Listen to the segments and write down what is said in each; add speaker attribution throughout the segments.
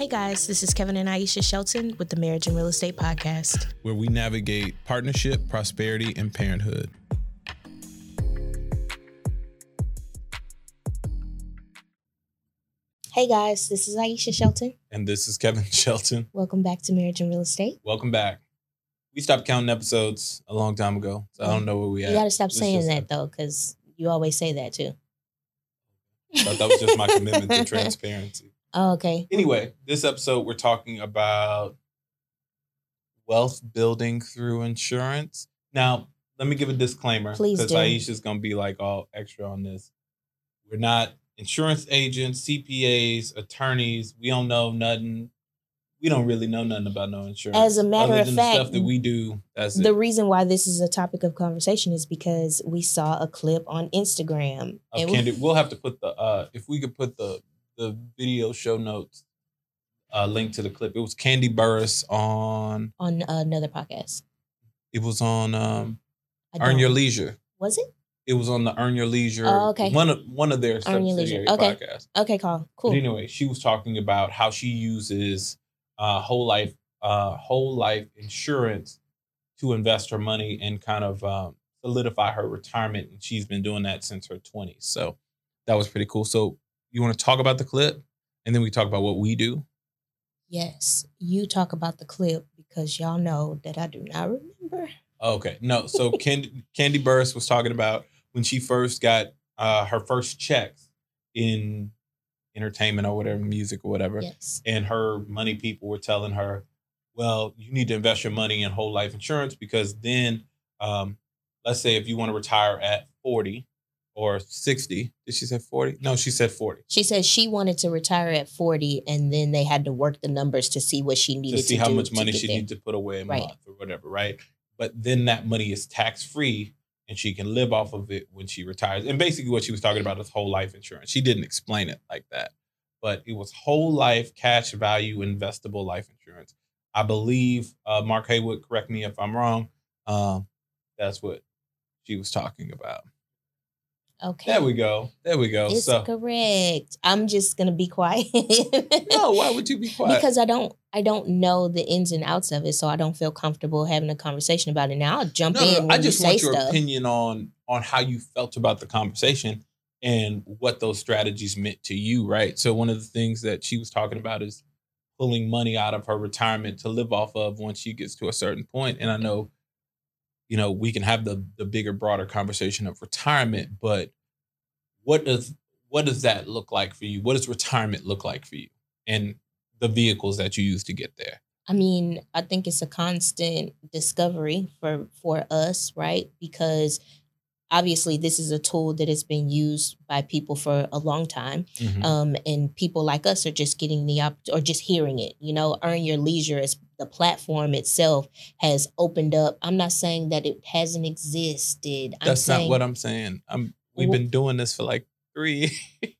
Speaker 1: Hey guys, this is Kevin and Aisha Shelton with the Marriage and Real Estate Podcast.
Speaker 2: where we navigate partnership, prosperity, and parenthood.
Speaker 1: Hey guys, this is Aisha Shelton.
Speaker 2: And this is Kevin Shelton.
Speaker 1: Welcome back to Marriage and Real Estate.
Speaker 2: Welcome back. We stopped counting episodes a long time ago, so I don't know where we at.
Speaker 1: You gotta stop
Speaker 2: It's
Speaker 1: saying that though, because you always say that too.
Speaker 2: That was just my commitment to transparency.
Speaker 1: Oh, okay.
Speaker 2: Anyway, this episode we're talking about wealth building through insurance. Now, let me give a disclaimer
Speaker 1: Please
Speaker 2: because. Aisha's gonna be like all extra on this. We're not insurance agents, CPAs, attorneys. We don't know nothing. We don't really know nothing about no insurance.
Speaker 1: As a matter of fact,
Speaker 2: the stuff that we do. That's
Speaker 1: The
Speaker 2: it.
Speaker 1: reason why this is a topic of conversation is because we saw a clip on Instagram.
Speaker 2: Of
Speaker 1: and we-.
Speaker 2: We'll have to put the uh if we could put the the video show notes uh link to the clip. It was Kandi Burruss on
Speaker 1: on another podcast.
Speaker 2: it was on um Earn Your Leisure.
Speaker 1: Was it?
Speaker 2: It was on the Earn Your Leisure.
Speaker 1: Oh, okay.
Speaker 2: One of one of their
Speaker 1: Earn Your Leisure. Okay.
Speaker 2: podcasts.
Speaker 1: Okay, Carl. Cool.
Speaker 2: But anyway, she was talking about how she uses uh whole life uh whole life insurance to invest her money and kind of um, solidify her retirement. And she's been doing that since her 20s. So that was pretty cool. So you want to talk about the clip and then we talk about what we do?
Speaker 1: Yes, you talk about the clip because y'all know that I do not remember.
Speaker 2: Okay. No. So Kandi, Kandi Burruss was talking about when she first got uh, her first checks in entertainment or whatever, music or whatever.
Speaker 1: Yes.
Speaker 2: And her money people were telling her, well, you need to invest your money in whole life insurance because then, um, let's say if you want to retire at 40 or 60, did she say 40? No, she said 40.
Speaker 1: She said she wanted to retire at 40 and then they had to work the numbers to see what she needed
Speaker 2: to
Speaker 1: to,
Speaker 2: see how
Speaker 1: do
Speaker 2: much money she
Speaker 1: there.
Speaker 2: needs to put away a
Speaker 1: Right.
Speaker 2: month or whatever, right? But then that money is tax free and she can live off of it when she retires. And basically, what she was talking about is whole life insurance. She didn't explain it like that, but it was whole life cash value investable life insurance. I believe uh, Mark Haywood, correct me if I'm wrong. Um, that's what she was talking about.
Speaker 1: Okay.
Speaker 2: There we go. There we go.
Speaker 1: It's
Speaker 2: so,
Speaker 1: correct. I'm just gonna be quiet.
Speaker 2: no, why would you be quiet?
Speaker 1: because I don't I don't know the ins and outs of it, so I don't feel comfortable having a conversation about it. Now I'll jump
Speaker 2: No,
Speaker 1: in
Speaker 2: no, I
Speaker 1: you
Speaker 2: just
Speaker 1: say
Speaker 2: want your
Speaker 1: stuff.
Speaker 2: opinion on on how you felt about the conversation and what those strategies meant to you, right? So one of the things that she was talking about is pulling money out of her retirement to live off of once she gets to a certain point. And I know, you know, we can have the the bigger, broader conversation of retirement, but what does what does that look like for you? What does retirement look like for you? And the vehicles that you use to get there.
Speaker 1: I mean, I think it's a constant discovery for for us, right? Because obviously this is a tool that has been used by people for a long time.
Speaker 2: Mhm.
Speaker 1: Um, and people like us are just getting the op- or just hearing it. You know, earn your leisure as the platform itself has opened up. I'm not saying that it hasn't existed. I'm
Speaker 2: That's
Speaker 1: saying,
Speaker 2: not what I'm saying. I'm we've
Speaker 1: Wh-
Speaker 2: been doing this for like three.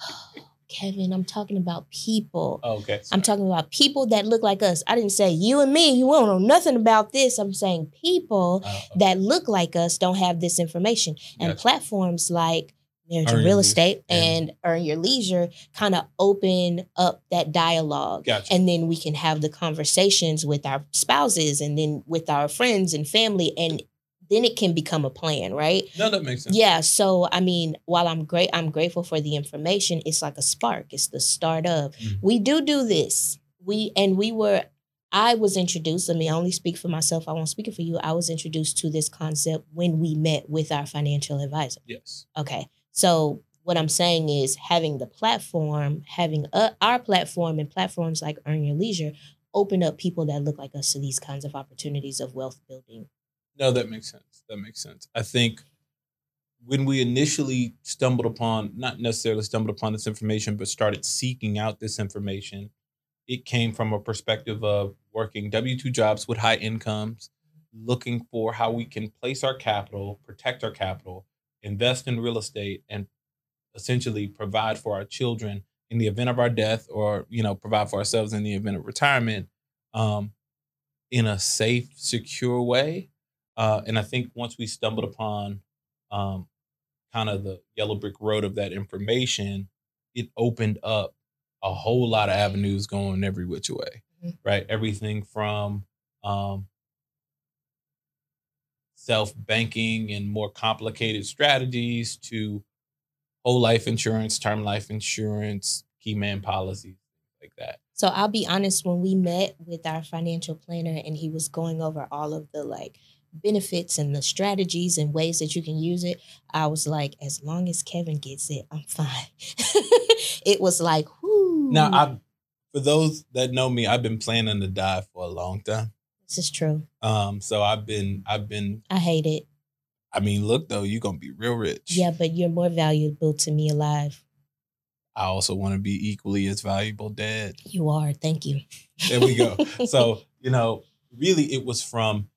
Speaker 1: Kevin, I'm talking about people.
Speaker 2: okay.
Speaker 1: I'm talking about people that look like us. I didn't say you and me. You won't know nothing about this. I'm saying people
Speaker 2: Uh,
Speaker 1: that look like us don't have this information. And
Speaker 2: Gotcha.
Speaker 1: platforms like Marriage
Speaker 2: Earn
Speaker 1: and
Speaker 2: Your
Speaker 1: Real Estate
Speaker 2: and-
Speaker 1: and Earn Your Leisure kind of open up that dialogue.
Speaker 2: Gotcha.
Speaker 1: And then we can have the conversations with our spouses and then with our friends and family. And then it can become a plan, right?
Speaker 2: no, that makes sense.
Speaker 1: Yeah. So I mean, while I'm great, I'm grateful for the information. It's like a spark. It's the start of.
Speaker 2: Mhm.
Speaker 1: We do do this. We and we were. I was introduced. I mean, I only speak for myself. I won't speak it for you. I was introduced to this concept when we met with our financial advisor.
Speaker 2: Yes.
Speaker 1: Okay. So what I'm saying is having the platform, having uh our platform and platforms like Earn Your Leisure open up people that look like us to these kinds of opportunities of wealth building.
Speaker 2: No, that makes sense. That makes sense. I think when we initially stumbled upon, not necessarily stumbled upon this information, but started seeking out this information, it came from a perspective of working W 2 jobs with high incomes, looking for how we can place our capital, protect our capital, invest in real estate, and essentially provide for our children in the event of our death or, you know, provide for ourselves in the event of retirement um, in a safe, secure way. Uh, and I think once we stumbled upon um, kind of the yellow brick road of that information, it opened up a whole lot of avenues going every which way,
Speaker 1: Mhm.
Speaker 2: right? Everything from um, self banking and more complicated strategies to whole life insurance, term life insurance, key man policies, like that.
Speaker 1: So I'll be honest, when we met with our financial planner and he was going over all of the like benefits and the strategies and ways that you can use it, I was like, as long as Kevin gets it, I'm fine. it was like, whoo.
Speaker 2: Now, I for those that know me, I've been planning to die for a long time.
Speaker 1: This is true.
Speaker 2: Um, so I've been, I've been.
Speaker 1: I hate it.
Speaker 2: I mean, look though, you're gonna be real rich.
Speaker 1: Yeah, but you're more valuable to me alive.
Speaker 2: I also want to be equally as valuable dead.
Speaker 1: You are. Thank you.
Speaker 2: There we go. so you know, really, it was from.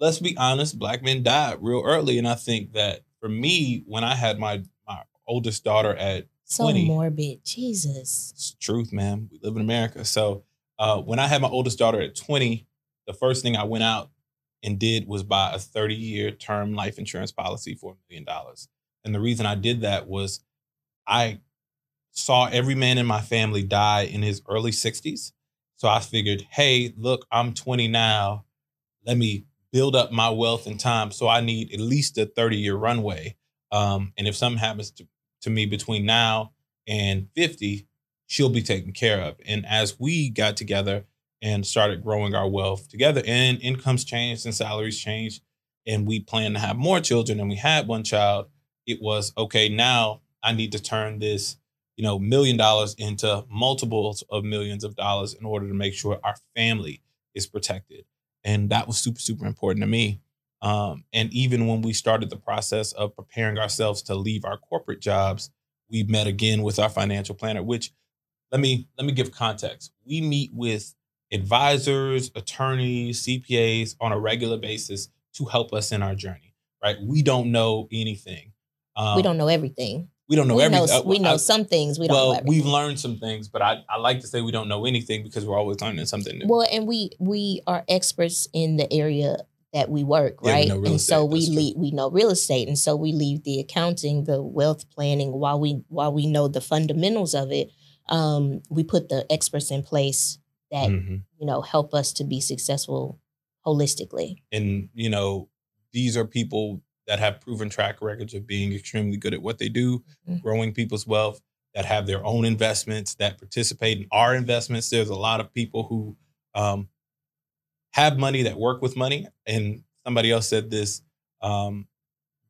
Speaker 2: Let's be honest, black men died real early, and I think that for me, when I had my my oldest daughter at
Speaker 1: so
Speaker 2: 20.
Speaker 1: morbid. Jesus.
Speaker 2: It's truth, man. We live in America. So uh, when I had my oldest daughter at 20, the first thing I went out and did was buy a 30 year term life insurance policy for a million dollars. And the reason I did that was I saw every man in my family die in his early 60s. So I figured, hey, look, I'm 20 now. Let me build up my wealth and time. So I need at least a 30 year runway. Um, and if something happens to, to me between now and 50, she'll be taken care of. And as we got together and started growing our wealth together, and incomes changed and salaries changed, and we planned to have more children, and we had one child, it was okay, now I need to turn this, you know, million dollars into multiples of millions of dollars in order to make sure our family is protected. And that was super, super important to me. Um, and even when we started the process of preparing ourselves to leave our corporate jobs, we met again with our financial planner, which let me let me give context. We meet with advisors, attorneys, CPAs on a regular basis to help us in our journey. Right? We don't know anything. Um,
Speaker 1: we don't know everything.
Speaker 2: We don't know
Speaker 1: we
Speaker 2: everything.
Speaker 1: know,
Speaker 2: Uh,
Speaker 1: we know
Speaker 2: I-
Speaker 1: some things. We don't
Speaker 2: well,
Speaker 1: know
Speaker 2: we've learned some things, but I, I like to say we don't know anything because we're always learning something new.
Speaker 1: Well, and we we are experts in the area that we work,
Speaker 2: Yeah, we
Speaker 1: right?
Speaker 2: know real
Speaker 1: and so
Speaker 2: estate,
Speaker 1: we
Speaker 2: that's true.
Speaker 1: leave we know real estate, and so we leave the accounting, the wealth planning, while we while we know the fundamentals of it. Um, we put the experts in place that
Speaker 2: Mhm.
Speaker 1: you know help us to be successful holistically.
Speaker 2: and you know these are people that have proven track records of being extremely good at what they do
Speaker 1: Mhm.
Speaker 2: growing people's wealth that have their own investments that participate in our investments there's a lot of people who um, have money that work with money and somebody else said this um,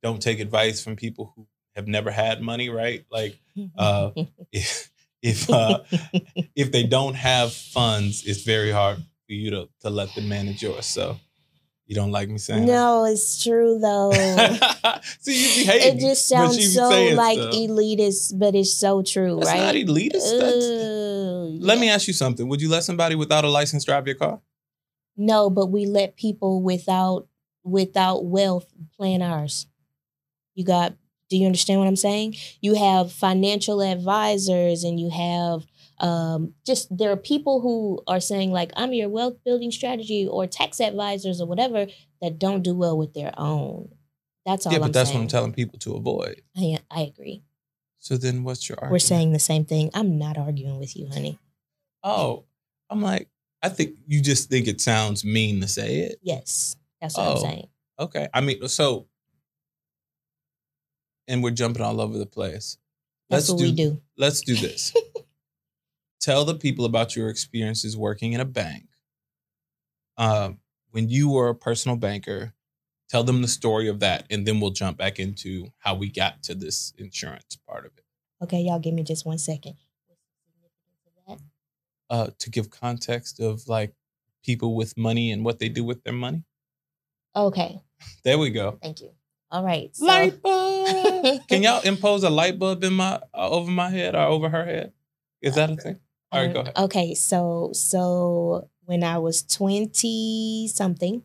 Speaker 2: don't take advice from people who have never had money right like uh, if uh, if they don't have funds it's very hard for you to to let them manage yours so you don't like me saying that?
Speaker 1: no, it's true though.
Speaker 2: See, you be hating.
Speaker 1: it just sounds so like
Speaker 2: stuff.
Speaker 1: elitist, but it's so true,
Speaker 2: That's
Speaker 1: right?
Speaker 2: not elitist. That's,
Speaker 1: Ugh,
Speaker 2: let me ask you something. Would you let somebody without a license drive your car?
Speaker 1: No, but we let people without without wealth plan ours. You got do you understand what I'm saying? You have financial advisors and you have um just there are people who are saying like I'm your wealth building strategy or tax advisors or whatever that don't do well with their own. That's all
Speaker 2: yeah, but
Speaker 1: I'm
Speaker 2: that's
Speaker 1: saying.
Speaker 2: what I'm telling people to avoid.
Speaker 1: I, I agree.
Speaker 2: So then, what's your argument?
Speaker 1: We're saying the same thing. I'm not arguing with you, honey.
Speaker 2: Oh, I'm like, I think you just think it sounds mean to say it.
Speaker 1: Yes, that's what
Speaker 2: Oh.
Speaker 1: I'm saying.
Speaker 2: Okay. I mean, so, and we're jumping all over the place.
Speaker 1: That's what we do.
Speaker 2: Let's do this. Tell the people about your experiences working in a bank. Um, when you were a personal banker, tell them the story of that, and then we'll jump back into how we got to this insurance part of it.
Speaker 1: Okay, y'all give me just one second.
Speaker 2: Uh, to give context of like people with money and what they do with their money.
Speaker 1: Okay,
Speaker 2: There we go.
Speaker 1: thank you. All right. so-
Speaker 2: Light bulb. Can y'all impose a light bulb in my uh, over my head or over her head? Is that a thing? All right, go ahead.
Speaker 1: Okay, so so when I was twenty something,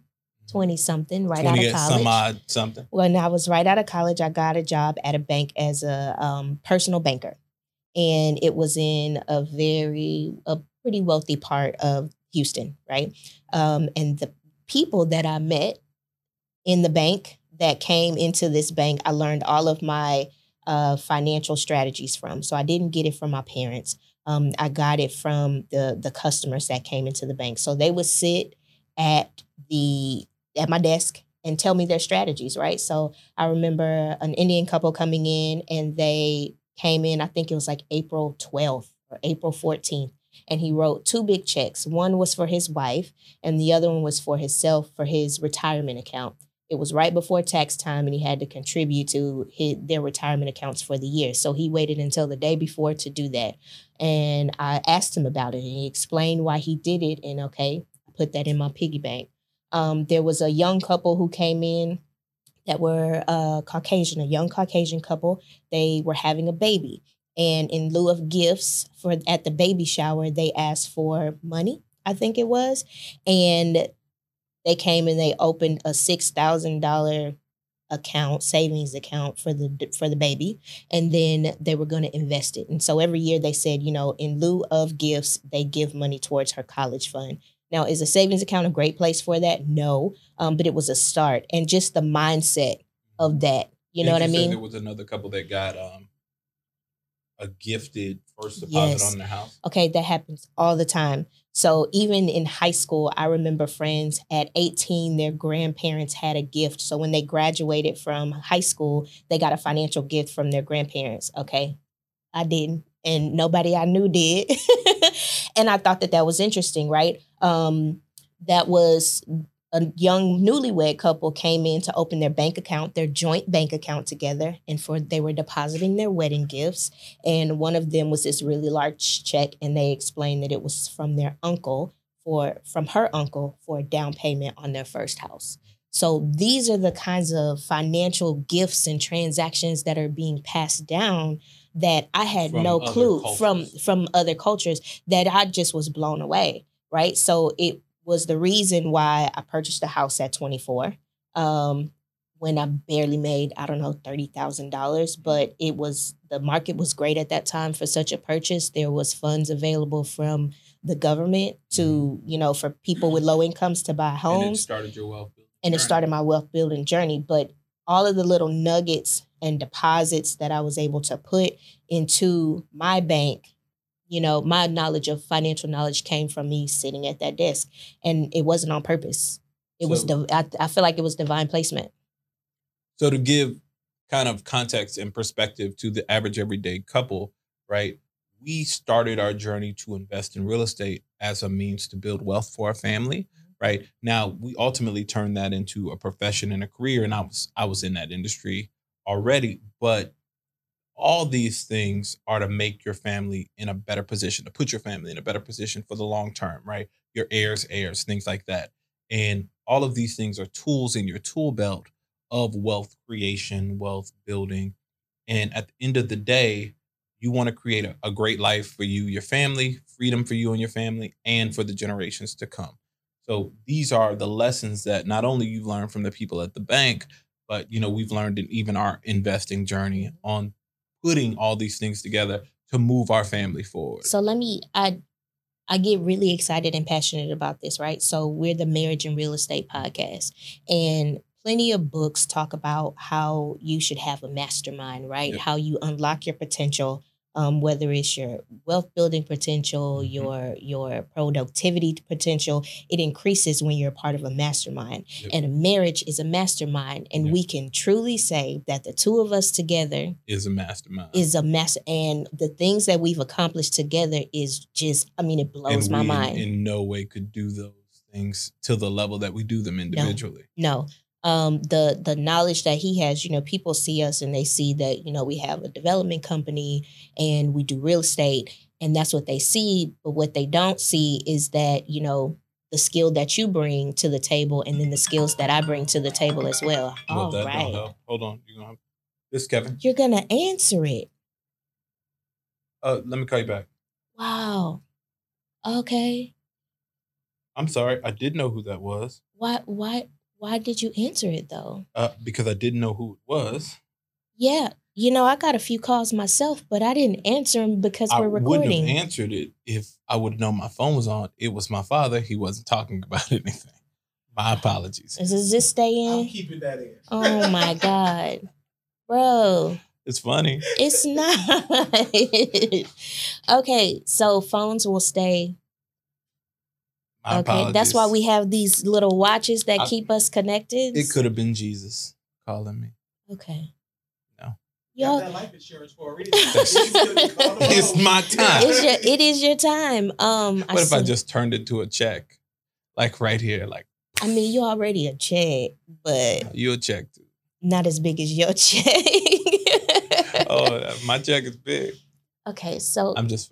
Speaker 1: twenty something, right out of college.
Speaker 2: some odd something.
Speaker 1: when I was right out of college, I got a job at a bank as a um, personal banker, and it was in a very a pretty wealthy part of Houston, right? Um, and the people that I met in the bank that came into this bank, I learned all of my uh, financial strategies from. So I didn't get it from my parents. Um, I got it from the the customers that came into the bank. So they would sit at the at my desk and tell me their strategies, right? So I remember an Indian couple coming in and they came in, I think it was like April 12th or April 14th. And he wrote two big checks. One was for his wife, and the other one was for himself for his retirement account. It was right before tax time, and he had to contribute to his, their retirement accounts for the year. So he waited until the day before to do that. And I asked him about it, and he explained why he did it. And okay, I put that in my piggy bank. Um, there was a young couple who came in that were uh, Caucasian, a young Caucasian couple. They were having a baby, and in lieu of gifts for at the baby shower, they asked for money. I think it was, and they came and they opened a six thousand dollar account savings account for the for the baby and then they were going to invest it and so every year they said you know in lieu of gifts they give money towards her college fund now, is a savings account a great place for that? No, um, but it was a start, and just the mindset of that. You know what I mean?
Speaker 2: There was another couple that got um, a gifted first deposit yes. on their house.
Speaker 1: Okay, that happens all the time. So even in high school, I remember friends at 18, their grandparents had a gift. So when they graduated from high school, they got a financial gift from their grandparents. Okay, I didn't, and nobody I knew did. and I thought that that was interesting, right? Um, that was a young newlywed couple came in to open their bank account, their joint bank account together, and for they were depositing their wedding gifts. And one of them was this really large check, and they explained that it was from their uncle for from her uncle for a down payment on their first house. So these are the kinds of financial gifts and transactions that are being passed down that I had from no clue cultures. from from other cultures that I just was blown away, right? So it was the reason why I purchased a house at 24. Um, when I barely made, I don't know, $30,000, but it was the market was great at that time for such a purchase. There was funds available from the government to, mm-hmm. you know, for people with low incomes to buy homes. And it
Speaker 2: started your wealth building.
Speaker 1: And it started my wealth building journey, but all of the little nuggets and deposits that I was able to put into my bank, you know, my knowledge of financial knowledge came from me sitting at that desk, and it wasn't on purpose. It so, was, I, I feel like it was divine placement.
Speaker 2: So to give kind of context and perspective to the average everyday couple, right? We started our journey to invest in real estate as a means to build wealth for our family mm-hmm. right now we ultimately turned that into a profession and a career and i was i was in that industry already, but all these things are to make your family in a better position, to put your family in a better position for the long term, right? Your heirs, heirs, things like that. And all of these things are tools in your tool belt of wealth creation, wealth building. And at the end of the day, you want to create a, a great life for you, your family, freedom for you and your family, and for the generations to come. So these are the lessons that not only you've learned from the people at the bank, but you know we've learned in even our investing journey on putting all these things together to move our family forward.
Speaker 1: So let me i i get really excited and passionate about this right? So we're the marriage and real estate podcast and plenty of books talk about how you should have a mastermind right? How you unlock your potential um, whether it's your wealth building potential, mm-hmm. your your productivity potential, it increases when you're part of a mastermind. Yep. And a marriage is a mastermind, and yep. we can truly say that the two of us together
Speaker 2: is a mastermind.
Speaker 1: Is a master, and the things that we've accomplished together is just, I mean, it blows my mind.
Speaker 2: In, in no way could do those things to the level that we do them individually.
Speaker 1: No. no um, the the knowledge that he has. You know, people see us and they see that you know we have a development company and we do real estate, and that's what they see. But what they don't see is that you know the skill that you bring to the table, and then the skills that I bring to the table as well. All right.
Speaker 2: Hold on, you gonna this Kevin?
Speaker 1: You're gonna answer it.
Speaker 2: Uh, let me call you back.
Speaker 1: Wow. Okay.
Speaker 2: I'm sorry, I did know who that was.
Speaker 1: Why? Why? Why did you answer it though?
Speaker 2: Uh, because I didn't know who it was.
Speaker 1: Yeah, you know, I got a few calls myself, but I didn't answer them because we're recording. I wouldn't
Speaker 2: have answered it if I would have known my phone was on. It was my father. He wasn't talking about anything. My apologies.
Speaker 1: Does this stay in?
Speaker 3: I'm keeping that in.
Speaker 1: Oh my god, bro.
Speaker 2: It's funny.
Speaker 1: It's not. okay, so phones will stay.
Speaker 2: My
Speaker 1: okay, that's why we have these little watches that
Speaker 2: I-
Speaker 1: keep us connected.
Speaker 2: It could have been Jesus calling me.
Speaker 1: Okay.
Speaker 2: No.
Speaker 1: Y'all,
Speaker 3: that life insurance for a reason.
Speaker 2: It's my time.
Speaker 1: it's your, it is your time. Um,
Speaker 2: What if I just turned it to a check, like right here, like
Speaker 1: I mean, you're already a check, but
Speaker 2: you a check too?
Speaker 1: not as big as your check.
Speaker 2: Oh, my check is big.
Speaker 1: okay, so
Speaker 2: I'm just.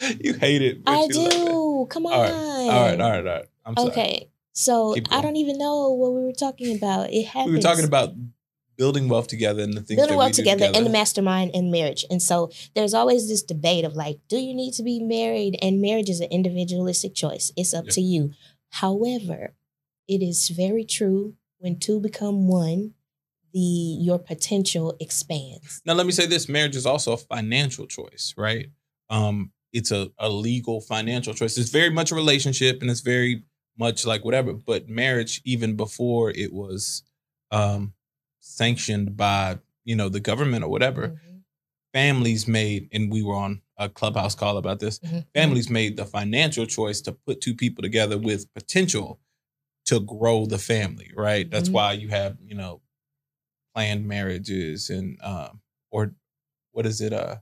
Speaker 2: you hate it.
Speaker 1: I
Speaker 2: you love it.
Speaker 1: do. Come on.
Speaker 2: All right, all right, all right, all right. I'm sorry.
Speaker 1: Okay, so I don't even know what we were talking about. It happens.
Speaker 2: We were talking about building wealth together and the things
Speaker 1: building well
Speaker 2: we do
Speaker 1: together, and the mastermind and marriage. And so there's always this debate of like, do you need to be married? And marriage is an individualistic choice. It's up
Speaker 2: Yeah.
Speaker 1: to you. However, it is very true when two become one, the your potential expands.
Speaker 2: Now, let me say this: marriage is also a financial choice, right? Um, it's a, a legal financial choice. It's very much a relationship, and it's very much like whatever. But marriage, even before it was um, sanctioned by you know the government or whatever,
Speaker 1: Mhm,
Speaker 2: families made, and we were on a clubhouse call about this.
Speaker 1: mhm,
Speaker 2: Families made the financial choice to put two people together with potential to grow the family, right? That's
Speaker 1: Mhm.
Speaker 2: why you have you know planned marriages and um, or what is it? Uh,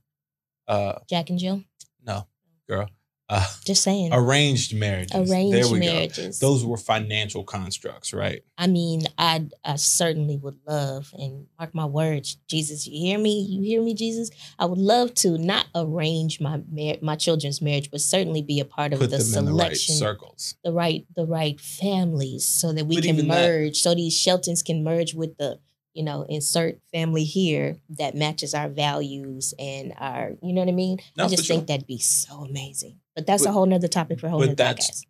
Speaker 2: uh,
Speaker 1: Jack and Jill.
Speaker 2: No, girl, uh,
Speaker 1: Just saying.
Speaker 2: arranged marriages.
Speaker 1: Arranged
Speaker 2: there we
Speaker 1: marriages.
Speaker 2: go. Those were financial constructs, right?
Speaker 1: I mean, I I certainly would love, and mark my words, Jesus, you hear me? You hear me, Jesus? I would love to not arrange my mar- my children's marriage, but certainly be a part of
Speaker 2: Put
Speaker 1: the
Speaker 2: in the right
Speaker 1: selection,
Speaker 2: circles.
Speaker 1: the right the right families, so that we
Speaker 2: But
Speaker 1: can
Speaker 2: even that-
Speaker 1: merge, so these Sheltons can merge with the you know insert family here that matches our values and our you know what I mean.
Speaker 2: No,
Speaker 1: I just
Speaker 2: sure.
Speaker 1: think that'd be so amazing. But that's a whole nother topic for a whole
Speaker 2: but
Speaker 1: nother
Speaker 2: that's-
Speaker 1: podcast.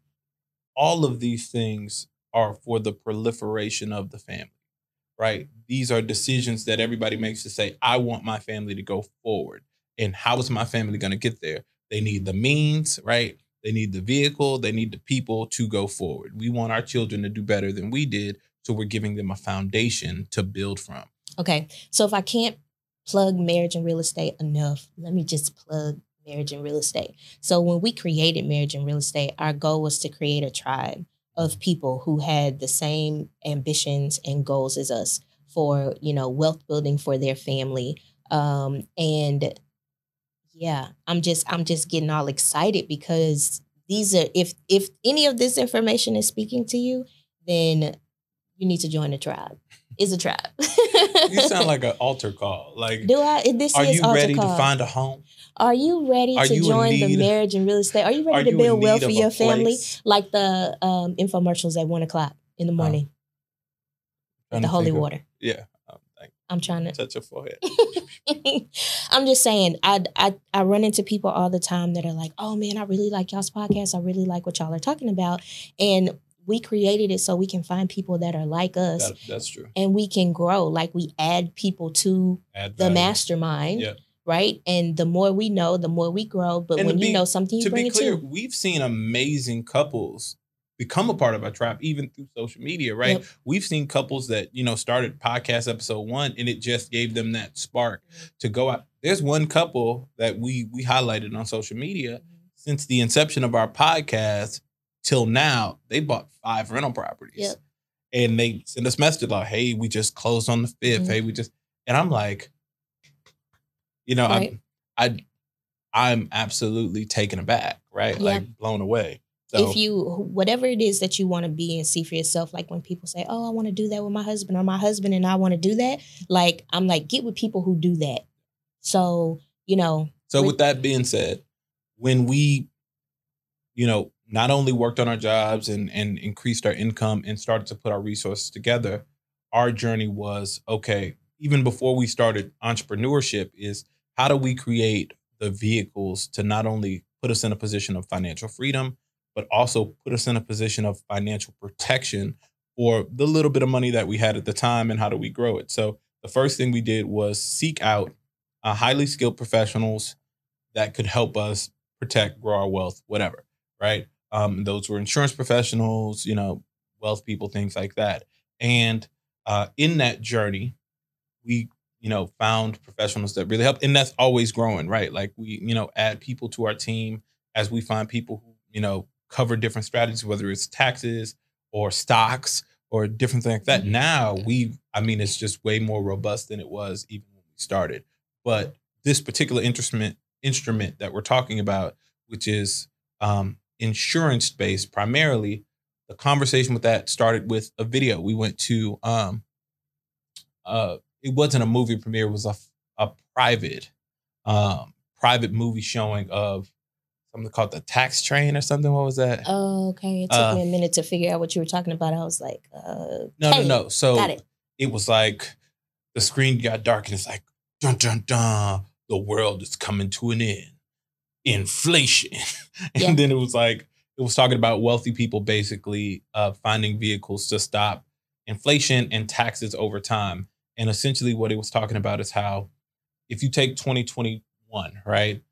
Speaker 2: all of these things are for the proliferation of the family, right? These are decisions that everybody makes to say, I want my family to go forward. And how is my family going to get there? They need the means, right? They need the vehicle, they need the people to go forward. We want our children to do better than we did. So we're giving them a foundation to build from.
Speaker 1: Okay. So if I can't plug marriage and real estate enough, let me just plug marriage and real estate. So when we created marriage and real estate, our goal was to create a tribe of people who had the same ambitions and goals as us for, you know, wealth building for their family. Um, and yeah, I'm just I'm just getting all excited because these are if if any of this information is speaking to you, then you need to join the tribe. It's a tribe.
Speaker 2: You sound like an altar call. Like,
Speaker 1: Do I? This
Speaker 2: are
Speaker 1: is
Speaker 2: you
Speaker 1: altar
Speaker 2: ready
Speaker 1: call.
Speaker 2: to find a home?
Speaker 1: Are you ready
Speaker 2: Are
Speaker 1: to
Speaker 2: you
Speaker 1: join the marriage and real estate? Are you ready
Speaker 2: Are
Speaker 1: to
Speaker 2: you
Speaker 1: build wealth for
Speaker 2: a
Speaker 1: your family? Like the um, infomercials at one o'clock in the
Speaker 2: Oh,
Speaker 1: morning,
Speaker 2: Trying
Speaker 1: the holy
Speaker 2: of-
Speaker 1: water.
Speaker 2: Yeah. Um,
Speaker 1: I'm trying to.
Speaker 2: Touch your forehead.
Speaker 1: I'm just saying, I, I I run into people all the time that are like, "Oh man, I really like y'all's podcast. I really like what y'all are talking about," and we created it so we can find people that are like us,
Speaker 2: That, that's true.
Speaker 1: and we can grow. Like we add people to
Speaker 2: Add
Speaker 1: the mastermind,
Speaker 2: Yeah.
Speaker 1: right? And the more we know, the more we grow. But
Speaker 2: And
Speaker 1: when you know something, you
Speaker 2: to
Speaker 1: bring
Speaker 2: be
Speaker 1: it
Speaker 2: clear,
Speaker 1: to.
Speaker 2: we've seen amazing couples become a part of our tribe, even through social media, right?
Speaker 1: Yep.
Speaker 2: We've seen couples that, you know, started podcast episode one and it just gave them that spark mm-hmm. to go out. There's one couple that we we highlighted on social media mm-hmm. since the inception of our podcast till now, they bought five rental properties.
Speaker 1: Yep.
Speaker 2: And they send us messages like, hey, we just closed on the 5th
Speaker 1: Mhm.
Speaker 2: Hey, we just and I'm like, you know,
Speaker 1: Right.
Speaker 2: I I I'm absolutely taken aback, right?
Speaker 1: Yeah.
Speaker 2: Like blown away. So
Speaker 1: if you whatever it is that you want to be and see for yourself like when people say oh i want to do that with my husband or my husband and i want to do that like i'm like get with people who do that so you know
Speaker 2: So
Speaker 1: With-
Speaker 2: with that being said, when we, you know, not only worked on our jobs and and increased our income and started to put our resources together, our journey was okay. Even before we started entrepreneurship, is how do we create the vehicles to not only put us in a position of financial freedom, but also put us in a position of financial protection for the little bit of money that we had at the time, and how do we grow it? So the first thing we did was seek out uh, highly skilled professionals that could help us protect, grow our wealth, whatever, right? Um, those were insurance professionals, you know, wealth people, things like that. And uh, in that journey, we you know found professionals that really help, and that's always growing, right? Like we you know add people to our team as we find people who you know cover different strategies, whether it's taxes or stocks or different things like that.
Speaker 1: Mhm.
Speaker 2: Now we, I mean, it's just way more robust than it was even when we started. But this particular instrument instrument that we're talking about, which is um, insurance based primarily, the conversation with that started with a video. We went to um, uh, it wasn't a movie premiere; it was a a private um, private movie showing of something called the Tax Train or something. What was that?
Speaker 1: Oh, okay. It took
Speaker 2: Uh,
Speaker 1: me a minute to figure out what you were talking about. I was like, uh,
Speaker 2: no,
Speaker 1: okay,
Speaker 2: no, no. So
Speaker 1: Got it.
Speaker 2: it was like the screen got dark and it's like dun dun dun the world is coming to an end inflation. And
Speaker 1: Yeah.
Speaker 2: then it was like it was talking about wealthy people basically uh, finding vehicles to stop inflation and taxes over time. And essentially what it was talking about is how if you take 2021 right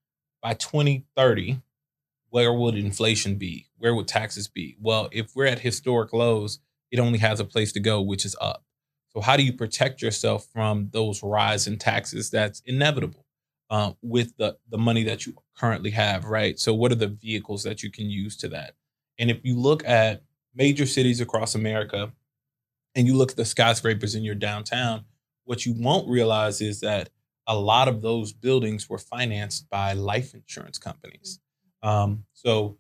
Speaker 2: by 2030 where would inflation be? Where would taxes be? Well if we're at historic lows it only has a place to go which is up. So how do you protect yourself from those rise in taxes that's inevitable uh, with the the money that you currently have, right? So what are the vehicles that you can use to that? And if you look at major cities across America, and you look at the skyscrapers in your downtown, what you won't realize is that a lot of those buildings were financed by life insurance companies. Um, so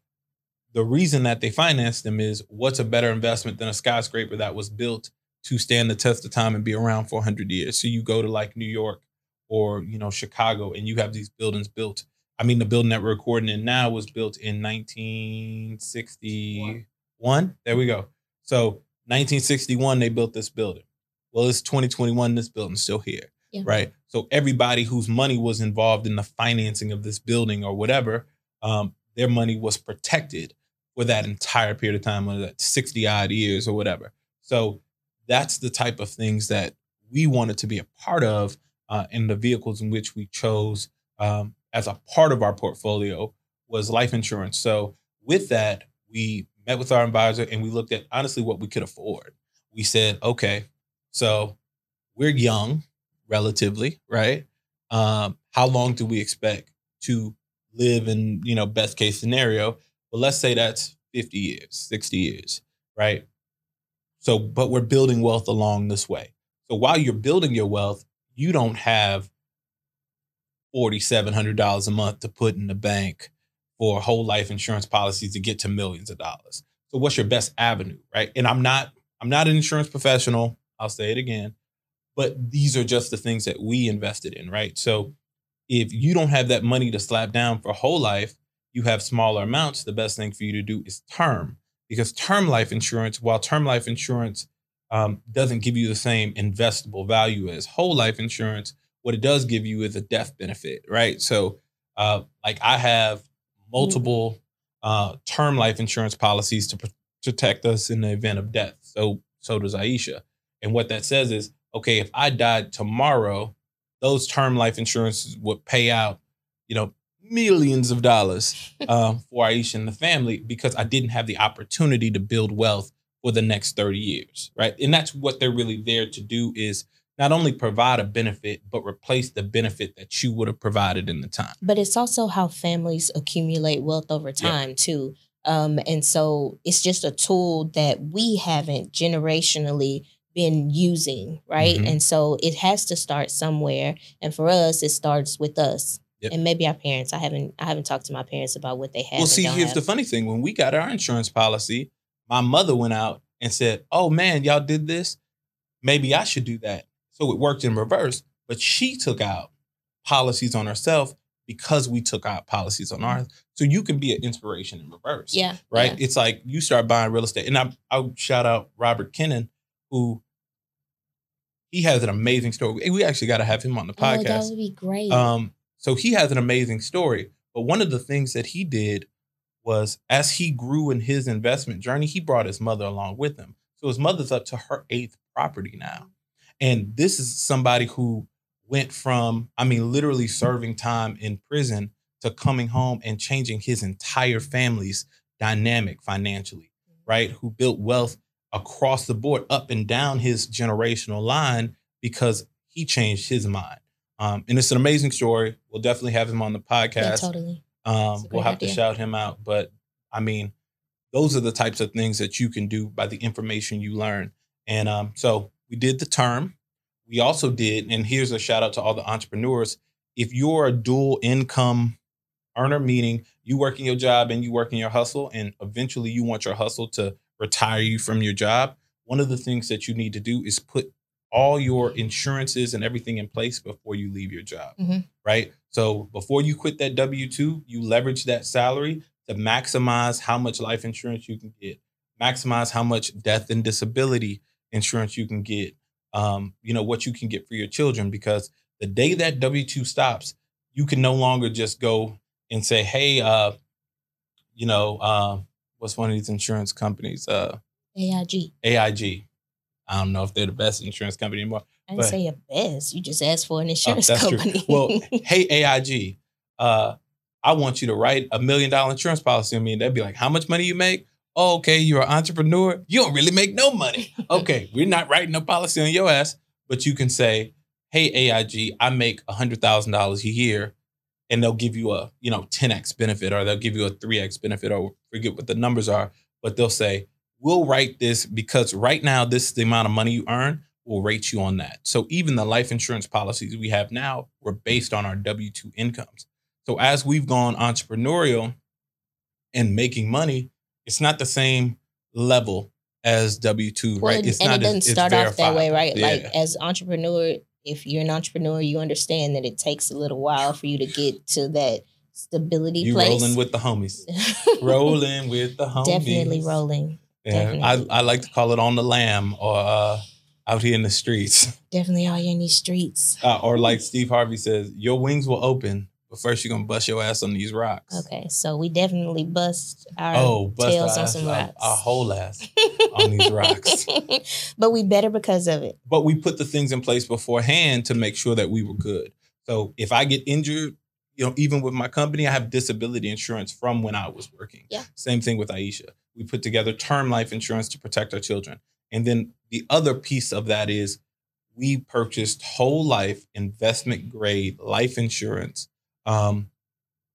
Speaker 2: the reason that they financed them is what's a better investment than a skyscraper that was built to stand the test of time and be around for 100 years. So you go to like New York or you know Chicago, and you have these buildings built. I mean, the building that we're recording in now was built in 1961. There we go. So 1961, they built this building. Well, it's 2021. This building's still here,
Speaker 1: Yeah.
Speaker 2: right? So everybody whose money was involved in the financing of this building or whatever, um, their money was protected for that entire period of time, whether that's 60 odd years or whatever. So that's the type of things that we wanted to be a part of uh, and the vehicles in which we chose um, as a part of our portfolio was life insurance. So with that, we met with our advisor and we looked at honestly what we could afford. We said, okay, so we're young, relatively, right? Um, how long do we expect to live in, you know, best case scenario? Well, let's say that's 50 years, 60 years, right? So, but we're building wealth along this way. So while you're building your wealth, you don't have $4,700 a month to put in the bank for whole life insurance policies to get to millions of dollars. So what's your best avenue, right? And I'm not I'm not an insurance professional. I'll say it again. But these are just the things that we invested in, right? So if you don't have that money to slap down for whole life, you have smaller amounts, the best thing for you to do is term. Because term life insurance, while term life insurance um, doesn't give you the same investable value as whole life insurance, what it does give you is a death benefit, right? So, uh, like I have multiple uh, term life insurance policies to pr- protect us in the event of death. So, so does Aisha. And what that says is, okay, if I died tomorrow, those term life insurances would pay out, you know, millions of dollars um, for Aisha and the family because I didn't have the opportunity to build wealth for the next 30 years, right? And that's what they're really there to do is not only provide a benefit, but replace the benefit that you would have provided in the time.
Speaker 1: But it's also how families accumulate wealth over
Speaker 2: Yeah.
Speaker 1: time too. Um, and so it's just a tool that we haven't generationally been using, right?
Speaker 2: Mhm.
Speaker 1: And so it has to start somewhere. And for us, it starts with us.
Speaker 2: Yep.
Speaker 1: And maybe our parents. I haven't I haven't talked to my parents about what they have.
Speaker 2: Well, see, here's
Speaker 1: have.
Speaker 2: the funny thing. When we got our insurance policy, my mother went out and said, Oh man, y'all did this. Maybe I should do that. So it worked in reverse, but she took out policies on herself because we took out policies on ours. So you can be an inspiration in reverse.
Speaker 1: yeah.
Speaker 2: right?
Speaker 1: yeah.
Speaker 2: It's like you start buying real estate, and I I shout out Robert Kennan, who he has an amazing story. We actually got to have him on the
Speaker 1: Oh, that
Speaker 2: podcast.
Speaker 1: would be great.
Speaker 2: um, so he has an amazing story. But one of the things that he did was, as he grew in his investment journey, he brought his mother along with him. So his mother's up to her eighth property now, and this is somebody who went from, I mean, literally serving time in prison to coming home and changing his entire family's dynamic financially, right? Who built wealth across the board, up and down his generational line, because he changed his mind. Um, and it's an amazing story. We'll definitely have him on the podcast.
Speaker 1: Yeah,
Speaker 2: podcast.
Speaker 1: totally.
Speaker 2: Um, we'll have to shout him out. But I mean, those are the types of things that you can do by the information you learn. And um, so we did the term. We also did, and here's a shout out to all the entrepreneurs. If you're a dual income earner, meaning you working your job and you working your hustle, and eventually you want your hustle to retire you from your job, one of the things that you need to do is put all your insurances and everything in place before you leave your job.
Speaker 1: Mhm.
Speaker 2: Right. So before you quit that W 2, you leverage that salary to maximize how much life insurance you can get, maximize how much death and disability insurance you can get, um, you know, what you can get for your children. Because the day that W 2 stops, you can no longer just go and say, hey, uh, you know, uh, what's one of these insurance companies? Uh,
Speaker 1: AIG.
Speaker 2: AIG. I don't know if they're the best insurance company anymore.
Speaker 1: I didn't
Speaker 2: But-
Speaker 1: say your best. You just asked for an insurance
Speaker 2: that's true.
Speaker 1: company.
Speaker 2: Well, hey AIG, uh, I want you to write a million dollar insurance policy on me. And they'd be like, How much money you make? Oh, okay, you're an entrepreneur. You don't really make no money. Okay, we're not writing no policy on your ass, but you can say, Hey AIG, I make a hundred thousand dollars a year, and they'll give you a you know 10x benefit, or they'll give you a 3x benefit, or forget what the numbers are, but they'll say, We'll write this because right now this is the amount of money you earn will rate you on that. So even the life insurance policies we have now were based on our W 2 incomes. So as we've gone entrepreneurial and making money, it's not the same level as W 2,
Speaker 1: Well,
Speaker 2: right? It's
Speaker 1: and
Speaker 2: not
Speaker 1: it doesn't
Speaker 2: as-
Speaker 1: start off that way, right? Like as entrepreneur, if you're an entrepreneur, you understand that it takes a little while for you to get to that stability
Speaker 2: you
Speaker 1: place.
Speaker 2: rolling with the homies. rolling with the homies.
Speaker 1: Definitely rolling.
Speaker 2: Yeah, I. I like to call it on the lam or uh, out here in the streets.
Speaker 1: Definitely out here in these streets.
Speaker 2: Uh, or like Steve Harvey says, your wings will open, but first you're gonna bust your ass on these rocks.
Speaker 1: Okay, so we definitely bust our
Speaker 2: Oh, bust
Speaker 1: tails
Speaker 2: our
Speaker 1: on
Speaker 2: ass,
Speaker 1: some
Speaker 2: our-
Speaker 1: rocks.
Speaker 2: our whole ass on these rocks.
Speaker 1: but we better because of it.
Speaker 2: But we put the things in place beforehand to make sure that we were good. So if I get injured, you know, even with my company, I have disability insurance from when I was working.
Speaker 1: Yeah.
Speaker 2: Same thing with Aisha. We put together term life insurance to protect our children. And then the other piece of that is we purchased whole life investment grade life insurance um,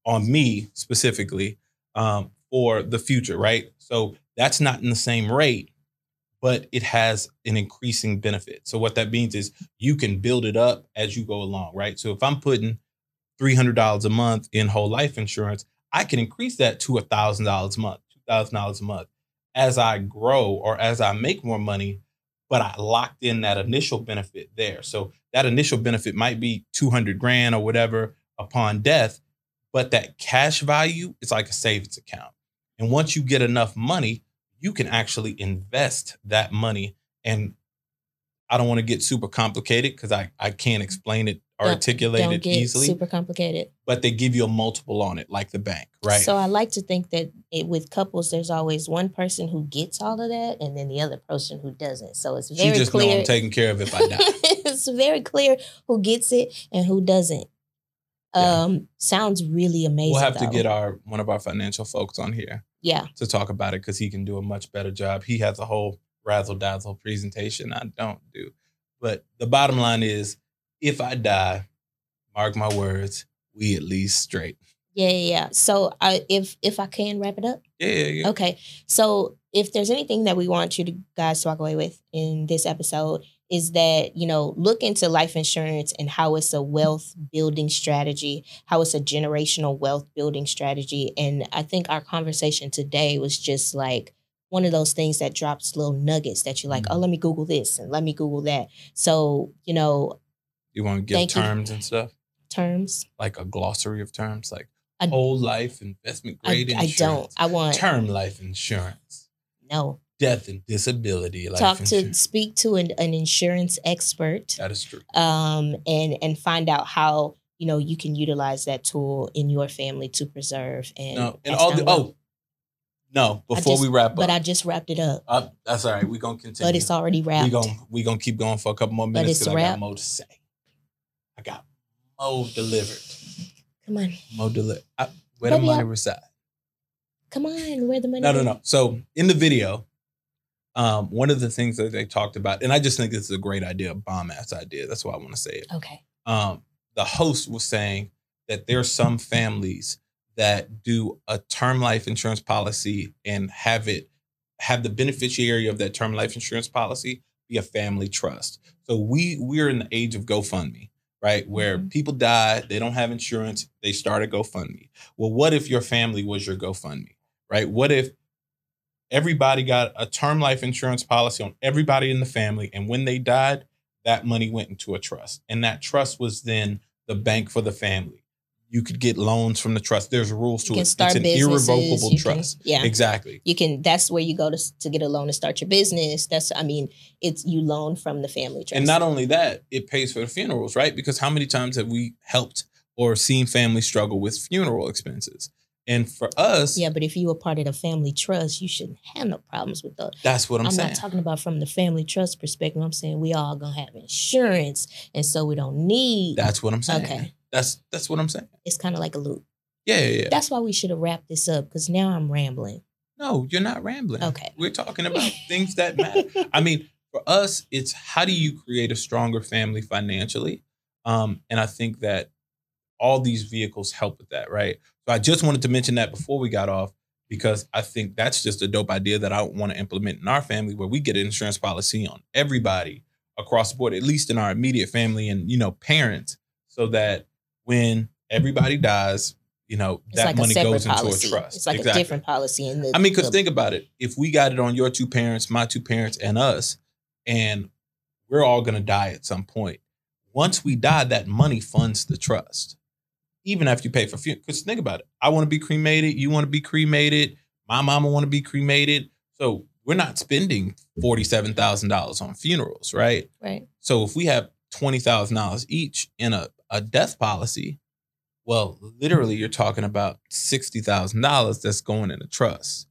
Speaker 2: on me specifically um, for the future, right? So that's not in the same rate, but it has an increasing benefit. So what that means is you can build it up as you go along, right? So if I'm putting $300 a month in whole life insurance, I can increase that to $1,000 a month, $2,000 a month as I grow or as I make more money, but I locked in that initial benefit there. So that initial benefit might be 200 grand or whatever upon death, but that cash value is like a savings account. And once you get enough money, you can actually invest that money. And I don't want to get super complicated because I, I can't explain it
Speaker 1: Don't-
Speaker 2: articulate
Speaker 1: Don't get
Speaker 2: easily,
Speaker 1: super complicated.
Speaker 2: but they give you a multiple on it, like the bank, right?
Speaker 1: So I like to think that it, with couples, there's always one person who gets all of that, and then the other person who doesn't. So it's
Speaker 2: she
Speaker 1: very
Speaker 2: just know
Speaker 1: clear.
Speaker 2: I'm taken care of if I die.
Speaker 1: it's very clear who gets it and who doesn't.
Speaker 2: Yeah.
Speaker 1: Um, sounds really amazing.
Speaker 2: we'll have to get our one of our financial folks on here
Speaker 1: yeah.
Speaker 2: to talk about it because he can do a much better job. He has a whole razzle dazzle presentation I don't do. But the bottom line is if I die, mark my words, we at least straight.
Speaker 1: Yeah, yeah. So I, if if I can wrap it up,
Speaker 2: Yeah, yeah, yeah.
Speaker 1: okay. So if there's anything that we want you to guys to walk away with in this episode, is that you know look into life insurance and how it's a wealth building strategy, how it's a generational wealth building strategy, and I think our conversation today was just like one of those things that drops little nuggets that you're like,
Speaker 2: Mhm.
Speaker 1: oh, let me Google this and let me Google that. So you know
Speaker 2: You want to give
Speaker 1: Thank you.
Speaker 2: terms and stuff?
Speaker 1: terms.
Speaker 2: Like a glossary of terms, like
Speaker 1: I-
Speaker 2: whole life investment grade
Speaker 1: I
Speaker 2: insurance.
Speaker 1: I don't. I want
Speaker 2: term life insurance,
Speaker 1: no.
Speaker 2: death and disability life
Speaker 1: Talk to speak to an, an insurance expert.
Speaker 2: that is true.
Speaker 1: um, and and find out how you know you can utilize that tool in your family to preserve and
Speaker 2: No, and all the
Speaker 1: wealth.
Speaker 2: oh no, before
Speaker 1: just-
Speaker 2: we wrap up but.
Speaker 1: I just wrapped it up.
Speaker 2: uh, that's all right. We're gonna continue.
Speaker 1: But it's already wrapped we're
Speaker 2: gonna we gonna keep going for a couple more minutes because I got more to say. More delivered.
Speaker 1: Come on,
Speaker 2: More delivered. Where the money reside?
Speaker 1: come on. Where the money?
Speaker 2: No, no, no. So in the video, um, one of the things that they talked about, and I just think this is a great idea, a bomb ass idea. That's why I want to say it.
Speaker 1: Okay.
Speaker 2: Um, the host was saying that there are some families that do a term life insurance policy and have it have the beneficiary of that term life insurance policy be a family trust. So we we're in the age of GoFundMe, right? Where
Speaker 1: Mhm.
Speaker 2: people die, they don't have insurance, they start a GoFundMe. Well, what if your family was your GoFundMe, right? What if everybody got a term life insurance policy on everybody in the family, and when they died, that money went into a trust, and that trust was then the bank for the family. You could get loans from the trust. There's rules to it.
Speaker 1: can
Speaker 2: It's an
Speaker 1: businesses.
Speaker 2: irrevocable
Speaker 1: you can-
Speaker 2: trust.
Speaker 1: yeah.
Speaker 2: Exactly.
Speaker 1: You can. That's where you go to to get a loan to start your business. That's. I mean, it's you loan from the family trust.
Speaker 2: And not only that, it pays for the funerals, right? Because how many times have we helped or seen families struggle with funeral expenses? And for us,
Speaker 1: Yeah, but if you were part of the family trust, you shouldn't have no problems with those.
Speaker 2: that's what I'm,
Speaker 1: I'm,
Speaker 2: saying.
Speaker 1: not talking about from the family trust perspective. I'm saying we all gonna have insurance, and so we don't need.
Speaker 2: that's what I'm saying.
Speaker 1: Okay.
Speaker 2: That's that's what I'm saying.
Speaker 1: It's kind of like a loop.
Speaker 2: Yeah, yeah, yeah.
Speaker 1: That's why we should have wrapped this up because now I'm rambling.
Speaker 2: No, you're not rambling.
Speaker 1: Okay.
Speaker 2: We're talking about things that matter. I mean, for us, it's how do you create a stronger family financially? Um, and I think that all these vehicles help with that, right? So I just wanted to mention that before we got off because I think that's just a dope idea that I want to implement in our family where we get an insurance policy on everybody across the board, at least in our immediate family and you know, parents, so that when everybody dies, you know,
Speaker 1: It's
Speaker 2: that
Speaker 1: like
Speaker 2: money goes into
Speaker 1: policy.
Speaker 2: a trust.
Speaker 1: It's like
Speaker 2: Exactly.
Speaker 1: a different policy in the.
Speaker 2: I mean, because think about it. If we got it on your two parents, my two parents, and us, and we're all gonna die at some point. Once we die, that money funds the trust. Even after you pay for funeral. Because think about it. I want to be cremated. You want to be cremated. My mama want to be cremated. So we're not spending forty-seven thousand dollars on funerals, right?
Speaker 1: right.
Speaker 2: So if we have twenty thousand dollars each in a, a death policy, well, literally you're talking about sixty thousand dollars that's going in a trust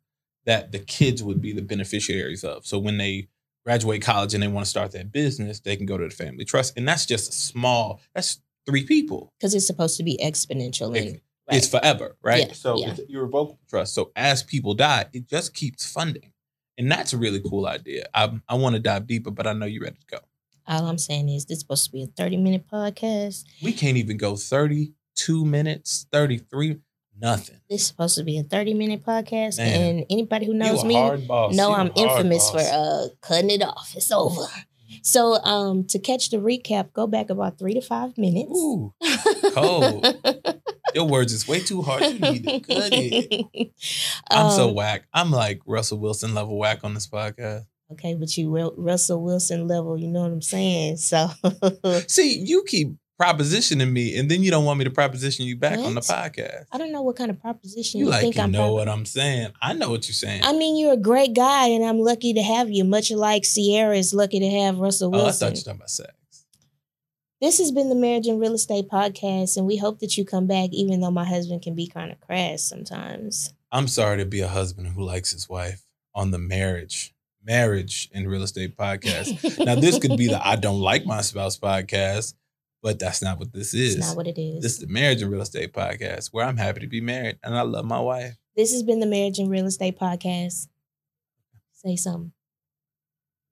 Speaker 2: that the kids would be the beneficiaries of. So when they graduate college and they want to start their business, they can go to the family trust. And that's just a small, that's three people.
Speaker 1: Because it's supposed to be exponential.
Speaker 2: It-
Speaker 1: And,
Speaker 2: It's forever, right?
Speaker 1: Yeah,
Speaker 2: so
Speaker 1: yeah.
Speaker 2: it's an irrevocable trust. So as people die, it just keeps funding. And that's a really cool idea. I, I want to dive deeper, but I know you're ready to go.
Speaker 1: All I'm saying is this is supposed to be a 30 minute podcast.
Speaker 2: We can't even go 32 minutes, 33, nothing.
Speaker 1: This is supposed to be a 30 minute podcast.
Speaker 2: Man.
Speaker 1: And anybody who knows me know I'm infamous for uh cutting it off. It's over. So um to catch the recap, go back about three to five minutes.
Speaker 2: Ooh, cold. your words is way too hard. You need to cut it. I'm so
Speaker 1: Um,
Speaker 2: whack. I'm like Russell Wilson level whack on this podcast.
Speaker 1: Okay, but you Russell Wilson level, you know what I'm saying? So
Speaker 2: See, you keep propositioning me, and then you don't want me to proposition you back on the podcast.
Speaker 1: I don't know what kind of proposition
Speaker 2: You
Speaker 1: you,
Speaker 2: like
Speaker 1: think
Speaker 2: you
Speaker 1: I'm.
Speaker 2: know
Speaker 1: prop-
Speaker 2: what I'm saying. I know what you're saying.
Speaker 1: I mean, you're a great guy, and I'm lucky to have you. Much like Ciara is lucky to have Russell Wilson.
Speaker 2: oh, I thought you were talking about sex.
Speaker 1: This has been the Marriage and Real Estate Podcast, and we hope that you come back, even though my husband can be kind of crass sometimes.
Speaker 2: I'm sorry to be a husband who likes his wife on the marriage, marriage and real estate podcast. now, this could be the I don't like my spouse podcast, but that's not what this is.
Speaker 1: It's not what it is.
Speaker 2: This is the marriage and real estate podcast where I'm happy to be married and I love my wife.
Speaker 1: this has been the Marriage and Real Estate Podcast. Say something.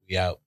Speaker 2: We out.